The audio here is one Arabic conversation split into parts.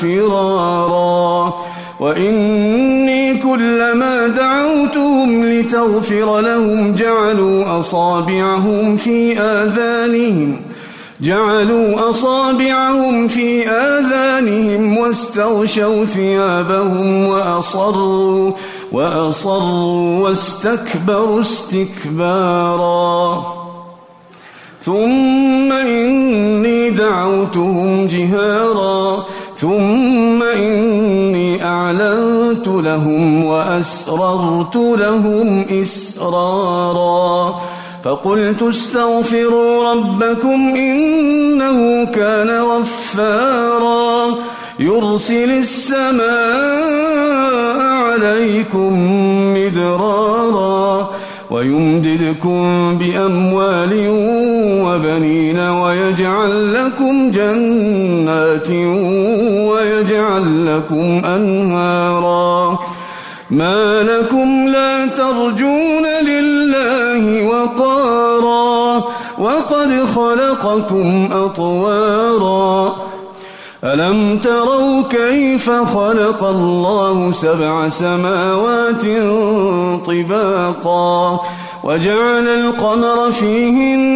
فرارا. وإني كلما دعوتهم لتغفر لهم جعلوا أصابعهم في آذانهم جعلوا أصابعهم في آذانهم واستغشوا ثيابهم وأصروا وأصروا واستكبروا استكبارا. ثم إني دعوتهم جهارا أعلنت لهم وأسررت لهم إسرارا. فقلت استغفروا ربكم إنه كان غفارا. يرسل السماء عليكم مدرارا ويمددكم بأموال وبنين ويجعل لكم جنات ويجعل لكم أنهارا. ما لكم لا ترجون لله وقارا. وقد خلقكم أطوارا. ألم تروا كيف خلق الله سبع سماوات طباقا؟ وجعل القمر فيهن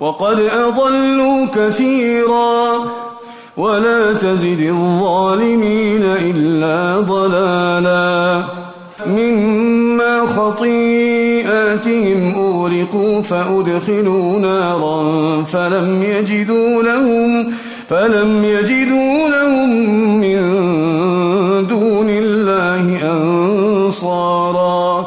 وقد أضلوا كثيرا ولا تزد الظالمين إلا ضلالا مما خطيئاتهم أغرقوا فأدخلوا نارا فلم يجدوا لهم فلم يجدوا لهم من دون الله أنصارا